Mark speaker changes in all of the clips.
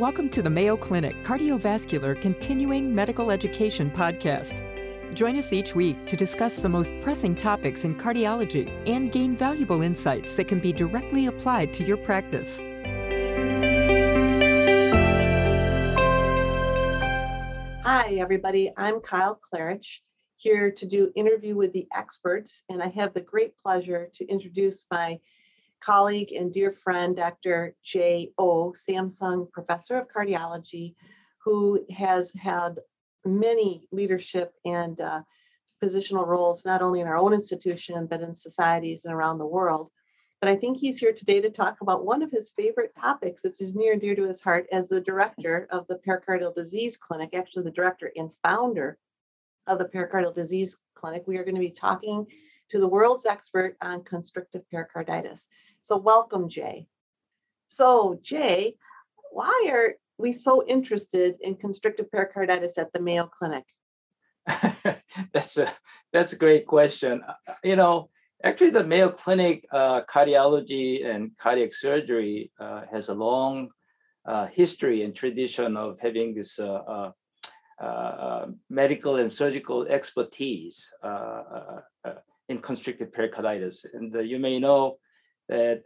Speaker 1: Welcome to the Mayo Clinic Cardiovascular Continuing Medical Education Podcast. Join us each week to discuss the most pressing topics in cardiology and gain valuable insights that can be directly applied to your practice.
Speaker 2: Hi, everybody. I'm Kyle Klarich, here to do interview with the experts, and I have the great pleasure to introduce my colleague and dear friend, Dr. J. O. Samsung, professor of cardiology, who has had many leadership and uh, positional roles, not only in our own institution, but in societies and around the world. But I think he's here today to talk about one of his favorite topics, which is near and dear to his heart as the director of the Pericardial Disease Clinic, actually, the director and founder of the Pericardial Disease Clinic. We are going to be talking to the world's expert on constrictive pericarditis. So, welcome, Jay. So, Jay, why are we so interested in constrictive pericarditis at the Mayo Clinic?
Speaker 3: that's a that's a great question. Uh, you know, actually, the Mayo Clinic uh, cardiology and cardiac surgery uh, has a long uh, history and tradition of having this uh, uh, medical and surgical expertise in constrictive pericarditis. And you may know that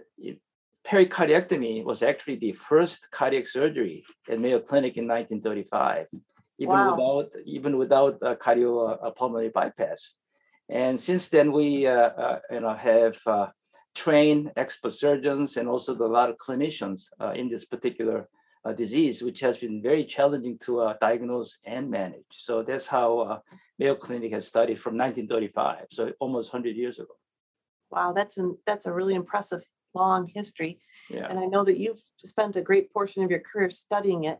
Speaker 3: pericardiectomy was actually the first cardiac surgery at Mayo Clinic in 1935, even wow. without even without a cardiopulmonary bypass. And since then, we uh, uh, you know have uh, trained expert surgeons and also a lot of clinicians uh, in this particular uh, disease, which has been very challenging to uh, diagnose and manage. So that's how Mayo Clinic has studied from 1935, so almost 100 years ago.
Speaker 2: Wow, that's an, that's a really impressive long history.
Speaker 3: Yeah.
Speaker 2: And I know that you've spent a great portion of your career studying it.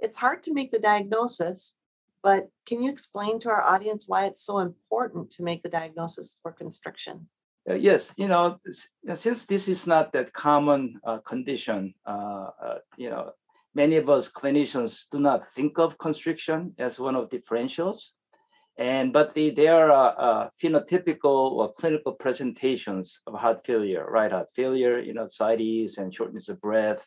Speaker 2: It's hard to make the diagnosis, but can you explain to our audience why it's so important to make the diagnosis for constriction?
Speaker 3: Uh, yes, you know, since this is not that common uh, condition, uh, uh, you know, many of us clinicians do not think of constriction as one of differentials. And but the, there are uh, phenotypical or clinical presentations of heart failure, right heart failure, you know, ascites and shortness of breath,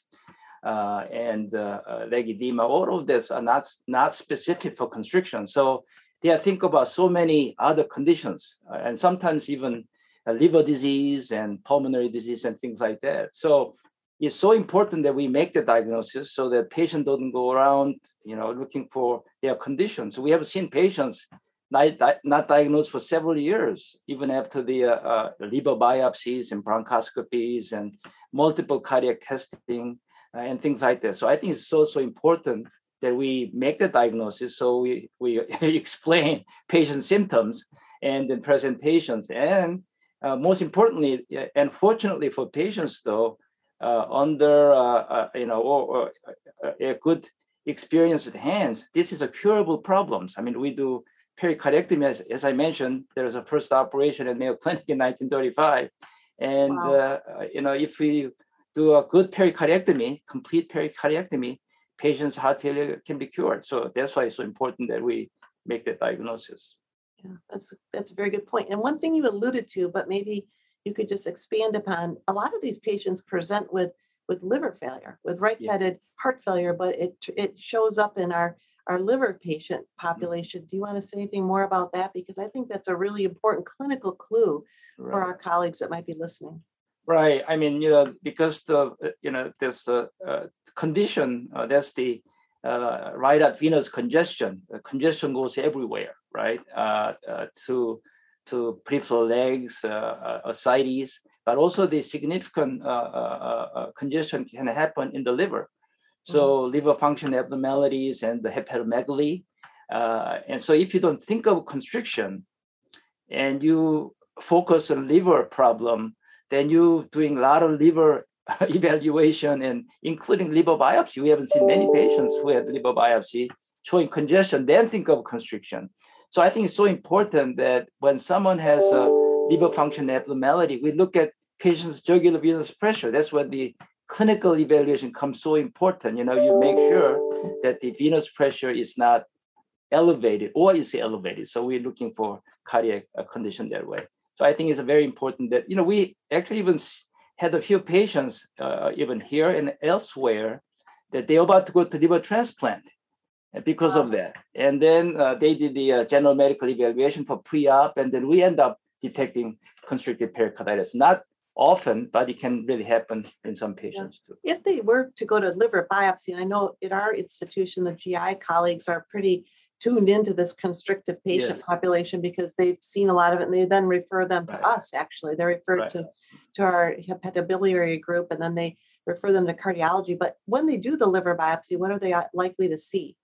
Speaker 3: uh, and uh, uh, leg edema. All of this are not not specific for constriction. So they think about so many other conditions, uh, and sometimes even liver disease and pulmonary disease and things like that. So it's so important that we make the diagnosis so that patient doesn't go around, you know, looking for their conditions. So we have seen patients not, diagnosed for several years, even after the uh, uh, liver biopsies and bronchoscopies and multiple cardiac testing uh, and things like that. So I think it's so, so important that we make the diagnosis so we, we explain patient symptoms and then presentations. And uh, most importantly, and fortunately for patients though, uh, under uh, you know or, or, a good experienced hands, this is a curable problems. I mean, we do pericardiectomy, as, as I mentioned, there was a first operation at Mayo Clinic in 1935. And, wow. uh, you know, if we do a good pericardiectomy, complete pericardiectomy, patients' heart failure can be cured. So that's why it's so important that we make that diagnosis.
Speaker 2: Yeah, that's that's a very good point. And one thing you alluded to, but maybe you could just expand upon. A lot of these patients present with with liver failure, with right-sided yeah. heart failure, but it it shows up in our our liver patient mm-hmm. population. Do you want to say anything more about that? Because I think that's a really important clinical clue right. for our colleagues that might be listening.
Speaker 3: Right. I mean, you know, because the uh, you know this uh, uh, condition uh, that's the uh, right at venous congestion. congestion goes everywhere, right? Uh, to to peripheral legs, ascites, but also the significant congestion can happen in the liver. So mm-hmm. liver function abnormalities and the hepatomegaly. Uh, and so if you don't think of constriction and you focus on liver problem, then you're doing a lot of liver evaluation and including liver biopsy. We haven't seen many patients who had liver biopsy showing congestion, then think of constriction. So I think it's so important that when someone has a liver function abnormality, we look at patient's jugular venous pressure. That's what the clinical evaluation comes so important. You know, you make sure that the venous pressure is not elevated or is elevated. So we're looking for cardiac uh, condition that way. So I think it's very important that, you know, we actually even had a few patients, uh, even here and elsewhere, that they're about to go to liver transplant because wow. of that. And then uh, they did the uh, general medical evaluation for pre-op, and then we end up detecting constrictive pericarditis. Not often, but it can really happen in some patients yeah. too.
Speaker 2: If they were to go to liver biopsy, I know at our institution, the GI colleagues are pretty tuned into this constrictive patient yes. population because they've seen a lot of it and they then refer them to right. us actually they refer right. to to our hepatobiliary group and then they refer them to cardiology but when they do the liver biopsy what are they uh, likely to see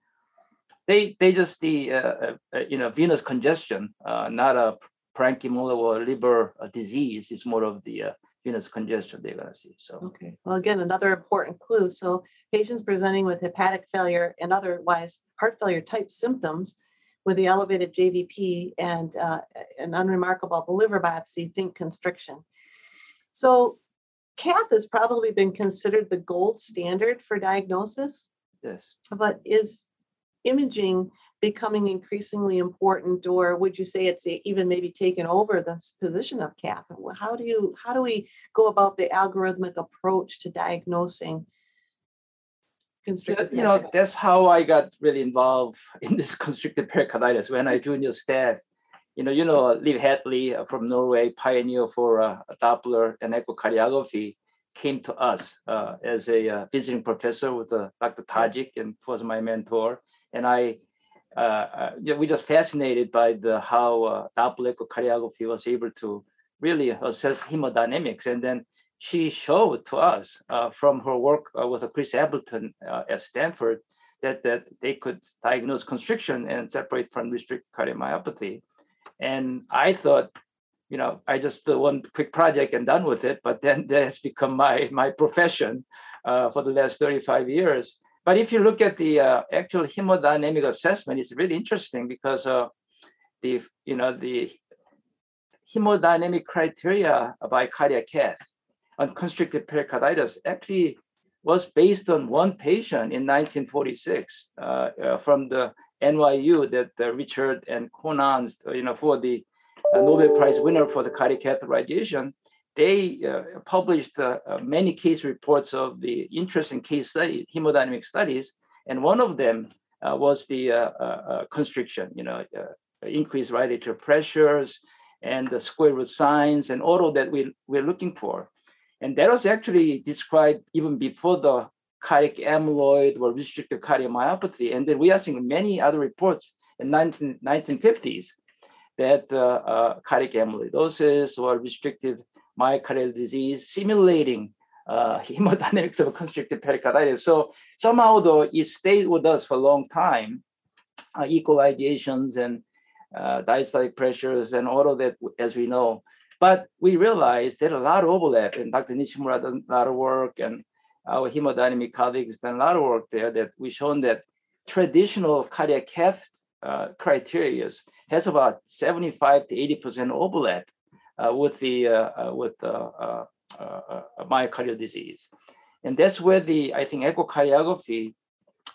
Speaker 3: they they just see uh, uh, uh, you know venous congestion uh, not a parenchymal or liver uh, disease it's more of the venous congestion they're going to see. So
Speaker 2: okay. Well, again, another important clue. So patients presenting with hepatic failure and otherwise heart failure type symptoms with the elevated JVP and uh, an unremarkable liver biopsy, think constriction. So cath has probably been considered the gold standard for diagnosis.
Speaker 3: Yes.
Speaker 2: But is imaging becoming increasingly important or would you say it's even maybe taken over the position of cath how do you how do we go about the algorithmic approach to diagnosing
Speaker 3: constricted you know that's how i got really involved in this constricted pericarditis when i joined your staff you know you know liv Hatle uh, from norway pioneer for uh, doppler and echocardiography came to us uh, as a uh, visiting professor with uh, dr tajik and was my mentor and i uh, uh we're just fascinated by the how uh, Doppler echocardiography was able to really assess hemodynamics. And then she showed to us uh, from her work uh, with Chris Appleton uh, at Stanford that, that they could diagnose constriction and separate from restricted cardiomyopathy. And I thought, you know, I just did one quick project and done with it, but then that has become my, my profession for the last 35 years. But if you look at the uh, actual hemodynamic assessment, it's really interesting because uh, the you know the hemodynamic criteria by cardiac cath on constricted pericarditis actually was based on one patient in 1946 uh, uh, from the NYU that uh, Richard and Cournand, you know, for the uh, Nobel Prize winner for the cardiac catheterization, they uh, published uh, uh, many case reports of the interesting case study, hemodynamic studies, and one of them uh, was the uh, uh, constriction, you know, increased right atrial pressures and the square root signs and all of that we, we're looking for. And that was actually described even before the cardiac amyloid or restricted cardiomyopathy. And then we are seeing many other reports in 19, 1950s that cardiac amyloidosis or restrictive myocardial disease, simulating uh, hemodynamics of constricted pericarditis. So somehow, though, it stayed with us for a long time, uh, equalizations and uh, diastolic pressures and all of that, as we know. But we realized there a lot of overlap, and Dr. Nishimura done a lot of work, and our hemodynamic colleagues done a lot of work there that we shown that traditional cardiac cath uh, criteria has about 75 to 80% overlap Uh, with the uh, uh, with uh, uh, myocardial disease, and that's where the I think echocardiography,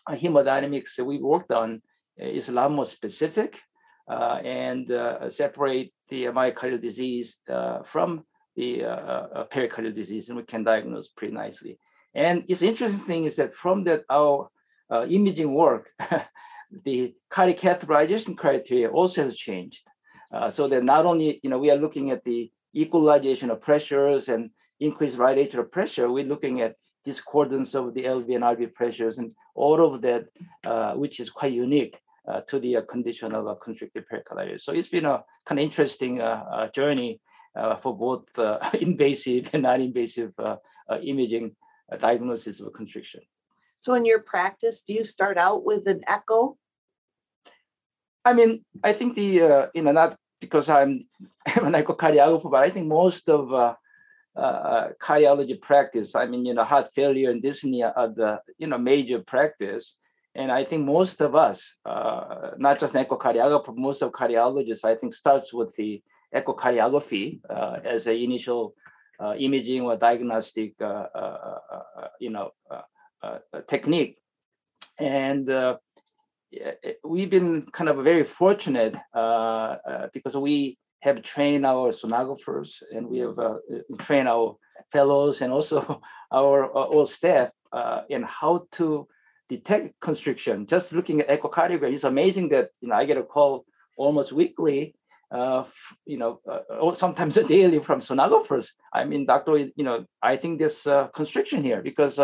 Speaker 3: hemodynamics that we worked on is a lot more specific and separate the myocardial disease from the pericardial disease, and we can diagnose pretty nicely. And it's interesting thing is that from that our uh, imaging work, the cardiac catheterization criteria also has changed. Uh, so that not only, you know, we are looking at the equalization of pressures and increased right atrial pressure, we're looking at discordance of the LV and RV pressures and all of that, uh, which is quite unique uh, to the uh, condition of a constrictive pericarditis. So it's been a kind of interesting uh, uh, journey for both invasive and non-invasive imaging diagnosis of constriction.
Speaker 2: So in your practice, do you start out with an echo?
Speaker 3: I mean, I think the uh, you know not because I'm, an echocardiographer, but I think most of uh, uh, cardiology practice, I mean, you know, heart failure and dyspnea are the, you know, major practice. And I think most of us, uh, not just an echocardiographer, most of cardiologists, I think starts with the echocardiography uh, as an initial uh, imaging or diagnostic, uh, you know, technique. And we've been kind of very fortunate uh, uh, because we have trained our sonographers and we have uh, trained our fellows and also our all staff in how to detect constriction. Just looking at echocardiogram, it's amazing that you know I get a call almost weekly, uh, you know, uh, sometimes daily from sonographers. I mean, doctor, you know, I think there's uh, constriction here because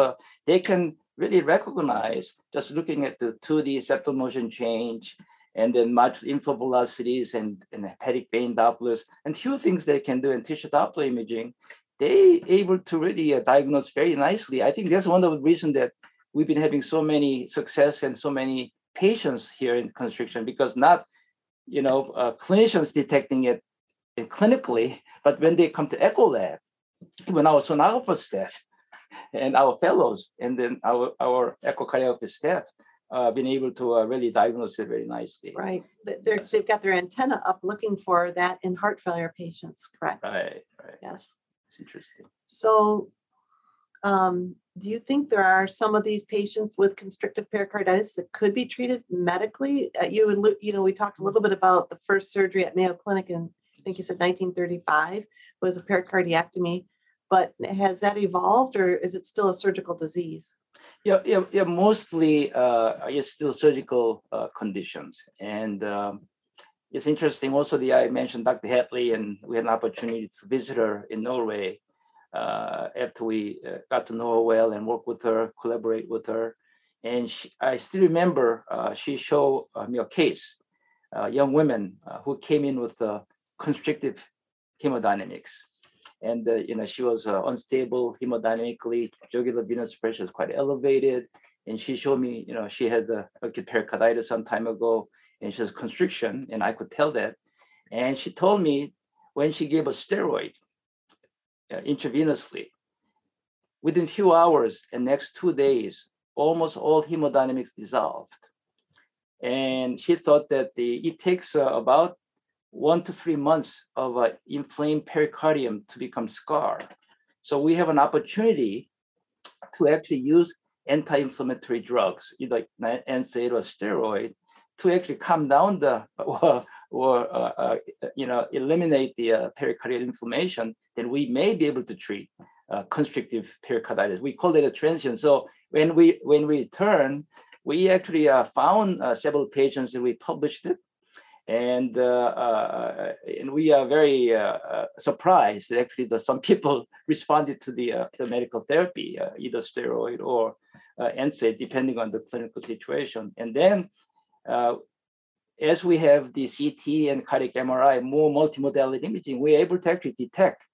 Speaker 3: they can really recognize just looking at the 2D septal motion change and then much inflow velocities and, and hepatic vein Dopplers and few things they can do in tissue Doppler imaging, they able to really uh, diagnose very nicely. I think that's one of the reasons that we've been having so many success and so many patients here in constriction because not, you know, uh, clinicians detecting it clinically, but when they come to echo lab, when our sonographer staff and our fellows and then our, our echocardiography staff uh, been able to uh, really diagnose it very nicely.
Speaker 2: Right. They're, yes. They've got their antenna up looking for that in heart failure patients, correct?
Speaker 3: Right, right.
Speaker 2: Yes.
Speaker 3: It's interesting.
Speaker 2: So um, do you think there are some of these patients with constrictive pericarditis that could be treated medically? Uh, you and you know we talked a little bit about the first surgery at Mayo Clinic in I think you said 1935 was a pericardiectomy, but has that evolved or is it still a surgical disease?
Speaker 3: Yeah, yeah, yeah. Mostly, uh, it's still surgical uh, conditions, and um, it's interesting. Also, the I mentioned Dr. Hatle and we had an opportunity to visit her in Norway uh, after we uh, got to know her well and work with her, collaborate with her. And she, I still remember uh, she showed me a case, young women uh, who came in with constrictive hemodynamics. And uh, you know she was uh, unstable hemodynamically, jugular venous pressure is quite elevated, and she showed me, you know, she had the acute pericarditis some time ago, and she has constriction, and I could tell that. And she told me when she gave a steroid, uh, intravenously. Within few hours and next two days, almost all hemodynamics dissolved. And she thought that the, it takes uh, about one to three months of uh, inflamed pericardium to become scar. So we have an opportunity to actually use anti-inflammatory drugs, either NSAID or steroid, to actually calm down the or, or uh, uh, you know eliminate the uh, pericardial inflammation, then we may be able to treat uh, constrictive pericarditis. We call it a transition. So when we when we return, we actually uh, found uh, several patients and we published it. And uh, uh, uh, and we are very surprised that actually some people responded to the the medical therapy, either steroid or NSAID, depending on the clinical situation. And then uh, as we have the CT and cardiac MRI, more multimodality imaging, we're able to actually detect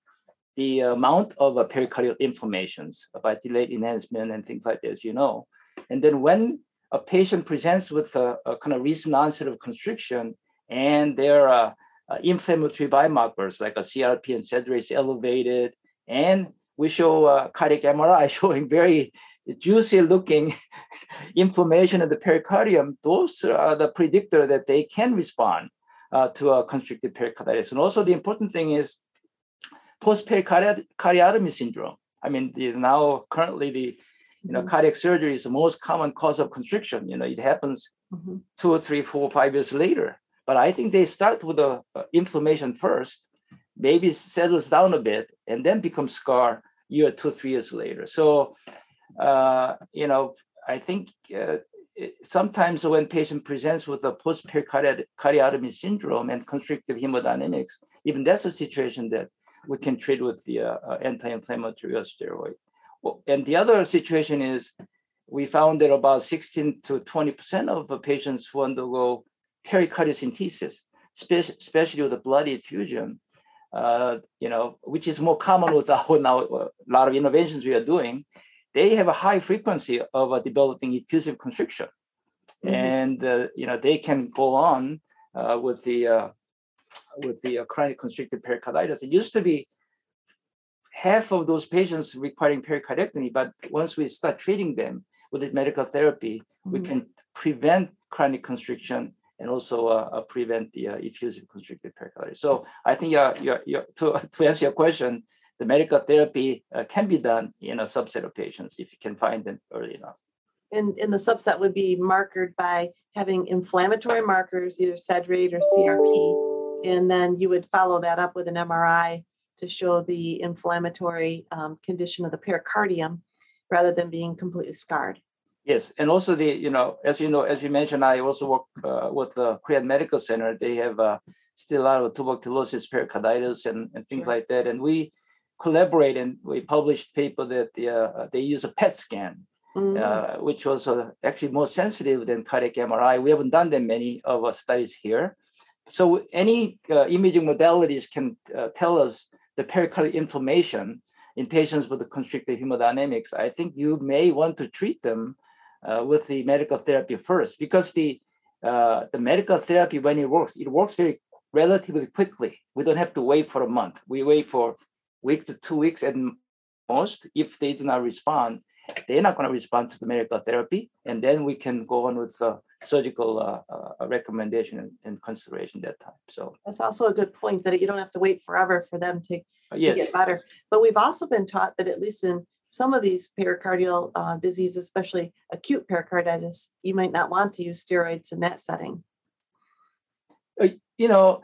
Speaker 3: the amount of uh, pericardial inflammations by delayed enhancement and things like that, as you know. And then when a patient presents with a, a kind of recent onset of constriction and their uh, inflammatory biomarkers like a CRP and SED is elevated, and we show uh, cardiac MRI showing very juicy looking inflammation in the pericardium, those are the predictor that they can respond uh, to a constrictive pericarditis. And also the important thing is post-pericarditis syndrome. I mean, the, now currently the you know, mm-hmm. cardiac surgery is the most common cause of constriction. You know, it happens mm-hmm. two or three, four, five years later. But I think they start with the uh, inflammation first, maybe settles down a bit, and then becomes scar year two, three years later. So uh, you know, I think uh, sometimes when patient presents with a post-pericarditis syndrome and constrictive hemodynamics, even that's a situation that we can treat with the uh, uh anti-inflammatory or steroid. Well, and the other situation is we found that about 16 to 20% of the patients who undergo pericardiocentesis, especially with the blood effusion, uh, you know, which is more common with our now a lot of interventions we are doing, they have a high frequency of uh, developing effusive constriction. Mm-hmm. And uh, you know they can go on uh, with the uh, with the chronic constrictive pericarditis. It used to be half of those patients requiring pericardectomy, but once we start treating them with the medical therapy, mm-hmm. we can prevent chronic constriction and also uh, prevent the effusive constrictive pericarditis. So I think uh, you're, you're, to, to answer your question, the medical therapy uh, can be done in a subset of patients if you can find them early enough.
Speaker 2: And, and the subset would be markered by having inflammatory markers, either SED rate or CRP, and then you would follow that up with an MRI to show the inflammatory um, condition of the pericardium. rather than being completely scarred.
Speaker 3: Yes, and also the you know as you know as you mentioned, I also work uh, with the Korean Medical Center. They have uh, still a lot of tuberculosis, pericarditis, and, and things like that. And we collaborate and we published paper that the, uh, they use a PET scan, mm-hmm. uh, which was uh, actually more sensitive than cardiac MRI. We haven't done that many of our studies here. So any uh, imaging modalities can uh, tell us the pericardial inflammation in patients with the constricted hemodynamics. I think you may want to treat them uh, with the medical therapy first because the the medical therapy when it works, it works very relatively quickly. We don't have to wait for a month. We wait for week to two weeks at most. If they do not respond, they're not going to respond to the medical therapy, and then we can go on with the surgical uh, uh, recommendation and, and, consideration that time. So
Speaker 2: that's also a good point that you don't have to wait forever for them to,
Speaker 3: uh, yes.
Speaker 2: to get better. But we've also been taught that at least in some of these pericardial uh, diseases, especially acute pericarditis, you might not want to use steroids in that setting.
Speaker 3: Uh, you know,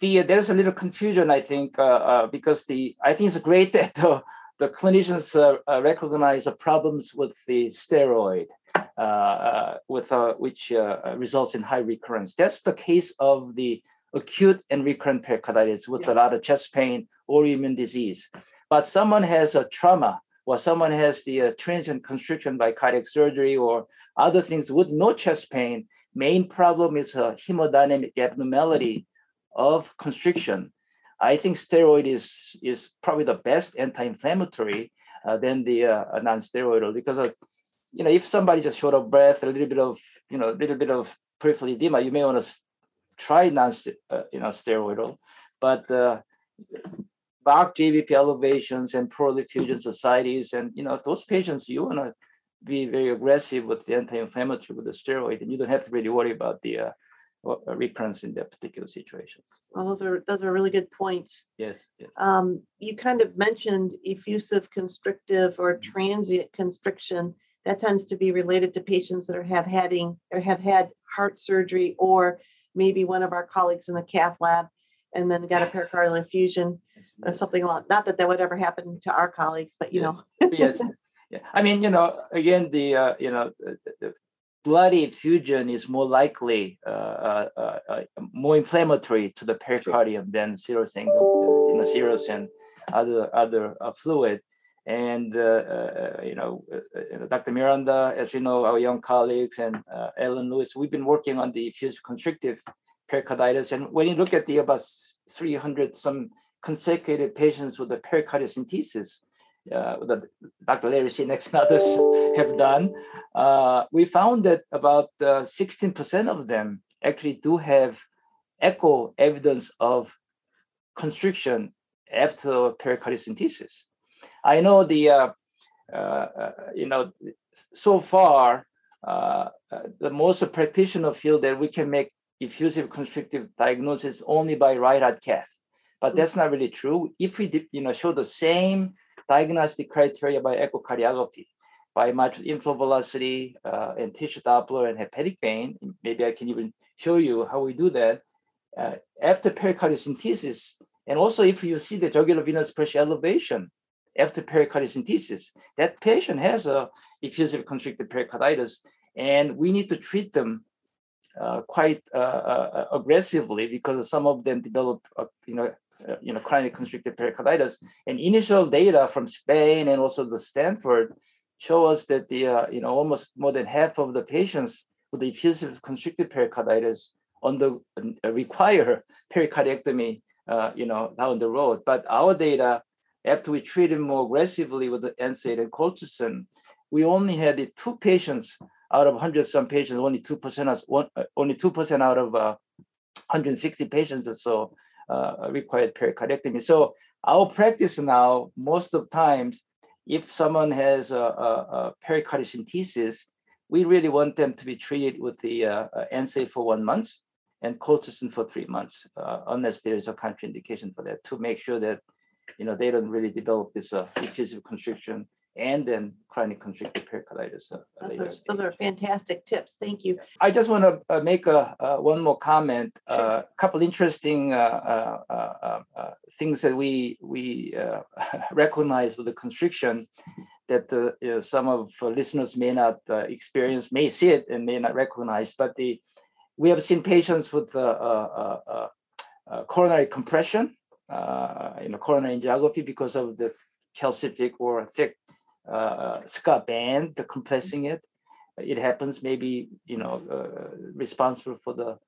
Speaker 3: the there's a little confusion, I think, uh, uh, because the I think it's great that the, the clinicians uh, uh recognize the problems with the steroid, uh, uh, with which results in high recurrence. That's the case of the acute and recurrent pericarditis with yeah. a lot of chest pain or immune disease. But someone has a trauma or someone has the transient constriction by cardiac surgery or other things with no chest pain, main problem is a hemodynamic abnormality of constriction. I think steroid is is probably the best anti-inflammatory uh, than the uh, non-steroidal because of you know if somebody just short of breath, a little bit of you know a little bit of peripheral edema, you may want to try non uh, you know steroidal, but uh, marked GVP elevations and pleural effusion ascites, and you know those patients you want to be very aggressive with the anti-inflammatory with the steroid, and you don't have to really worry about the uh, recurrence in that particular situations.
Speaker 2: Well, those are those are really good points.
Speaker 3: Yes. yes.
Speaker 2: Um, you kind of mentioned effusive constrictive or mm-hmm. transient constriction. That tends to be related to patients that are have having or have had heart surgery, or maybe one of our colleagues in the cath lab, and then got a pericardial effusion. Uh, something like not that that would ever happen to our colleagues, but you
Speaker 3: yes.
Speaker 2: know.
Speaker 3: yes. Yeah. I mean, you know, again, the uh, you know, the, bloody effusion is more likely uh, uh, uh, uh, more inflammatory to the pericardium sure. than serous and you know serous and other other uh, fluid. And uh, you know, Dr. Miranda, as you know, our young colleagues and Ellen Lewis, we've been working on the effusive constrictive pericarditis. And when you look at the about 300 some consecutive patients with the pericardicentesis, uh, that Dr. Larry Sinak and others have done, uh, we found that about uh, 16% of them actually do have echo evidence of constriction after pericardicentesis. I know the, uh, uh, uh, you know, so far, the most practitioner feel that we can make effusive constrictive diagnosis only by right heart cath, but that's not really true. If we, you know, show the same diagnostic criteria by echocardiography, by mitral inflow velocity uh, and tissue Doppler and hepatic vein. Maybe I can even show you how we do that. Uh, after pericardiocentesis, and also if you see the jugular venous pressure elevation after pericardiocentesis, that patient has a effusive constricted pericarditis, and we need to treat them uh, quite uh, uh, aggressively because some of them develop, uh, you know, uh, you know, chronic constrictive pericarditis. And initial data from Spain and also the Stanford show us that the, uh, you know, almost more than half of the patients with the effusive constrictive pericarditis on the uh, require pericardiectomy, uh, you know, down the road. But our data, after we treated more aggressively with the NSAID and colchicine, we only had two patients out of 100 some patients, only 2% one, uh, only 2% out of uh, 160 patients or so uh, required pericardectomy. So our practice now, most of times, if someone has a, a, a pericardicentesis, we really want them to be treated with the uh, uh NSAID for one month and colchicine for three months, uh, unless there is a contraindication for that, to make sure that you know they don't really develop this uh, effusive constriction and then chronic constrictive pericarditis. Uh,
Speaker 2: those, are, those are fantastic tips. Thank you.
Speaker 3: I just want to uh, make a, uh, one more comment. A sure. couple interesting uh, uh, uh, things that we we recognize with the constriction. that uh, you know, some of listeners may not uh, experience, may see it and may not recognize. But the we have seen patients with uh, coronary compression, you know, coronary angiography because of the calcific or thick scar band, the compressing it. It happens, maybe you know, responsible for the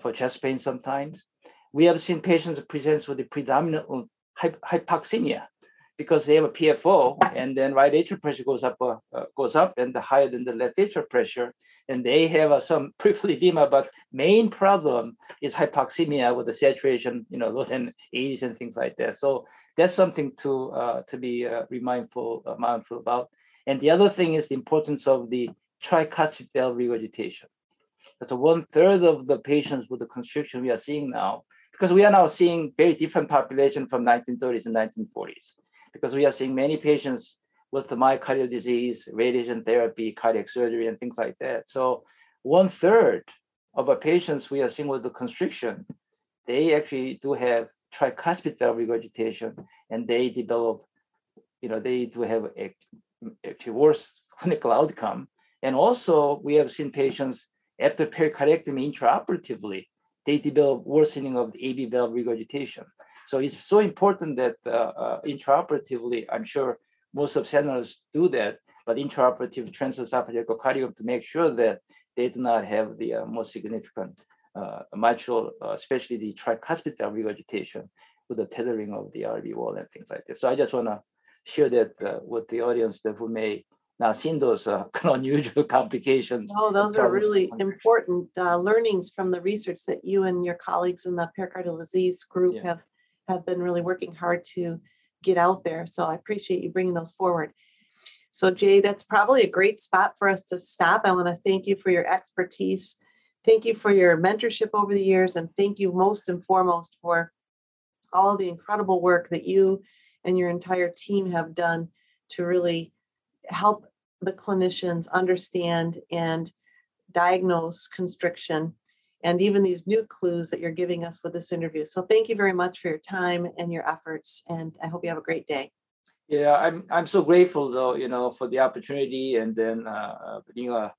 Speaker 3: for chest pain sometimes. We have seen patients present with the predominant hypoxemia because they have a PFO, and then right atrial pressure goes up, uh, uh, goes up, and the higher than the left atrial pressure, and they have uh, some peripheral edema. But main problem is hypoxemia with the saturation, you know, lower than 80s and things like that. So that's something to uh, to be uh, mindful uh, mindful about. And the other thing is the importance of the tricuspid valve regurgitation. So one third of the patients with the constriction we are seeing now, because we are now seeing very different population from 1930s and 1940s because we are seeing many patients with the myocardial disease, radiation therapy, cardiac surgery, and things like that. So one third of our patients we are seeing with the constriction, they actually do have tricuspid valve regurgitation, and they develop, you know, they do have a, worse clinical outcome. And also, we have seen patients after pericardectomy intraoperatively, they develop worsening of the AV valve regurgitation. So it's so important that uh, uh, intraoperatively, I'm sure most of centers do that, but intraoperative transesophageal echocardiogram to make sure that they do not have the uh, most significant uh, mitral, uh, especially the tricuspid regurgitation with the tethering of the RV wall and things like that. So I just want to share that uh, with the audience that who may not seen those uh, unusual complications.
Speaker 2: Oh, those are really important uh, learnings from the research that you and your colleagues in the pericardial disease group yeah. have have been really working hard to get out there. So I appreciate you bringing those forward. So, Jay, that's probably a great spot for us to stop. I want to thank you for your expertise. Thank you for your mentorship over the years. And thank you most and foremost for all the incredible work that you and your entire team have done to really help the clinicians understand and diagnose constriction and even these new clues that you're giving us with this interview. So thank you very much for your time and your efforts, and I hope you have a great day.
Speaker 3: Yeah, I'm I'm so grateful though, you know, for the opportunity and then uh, being a,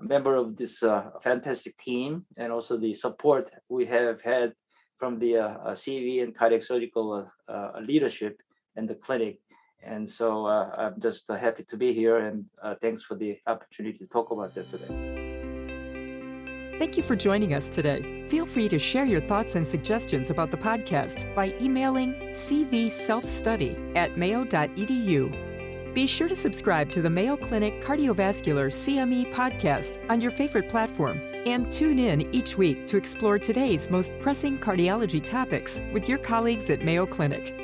Speaker 3: member of this uh, fantastic team and also the support we have had from the uh, uh CV and cardiac surgical uh, uh, leadership and the clinic. And so I'm just happy to be here and thanks for the opportunity to talk about that today.
Speaker 1: Thank you for joining us today. Feel free to share your thoughts and suggestions about the podcast by emailing cvselfstudy at mayo.edu. Be sure to subscribe to the Mayo Clinic Cardiovascular CME podcast on your favorite platform and tune in each week to explore today's most pressing cardiology topics with your colleagues at Mayo Clinic.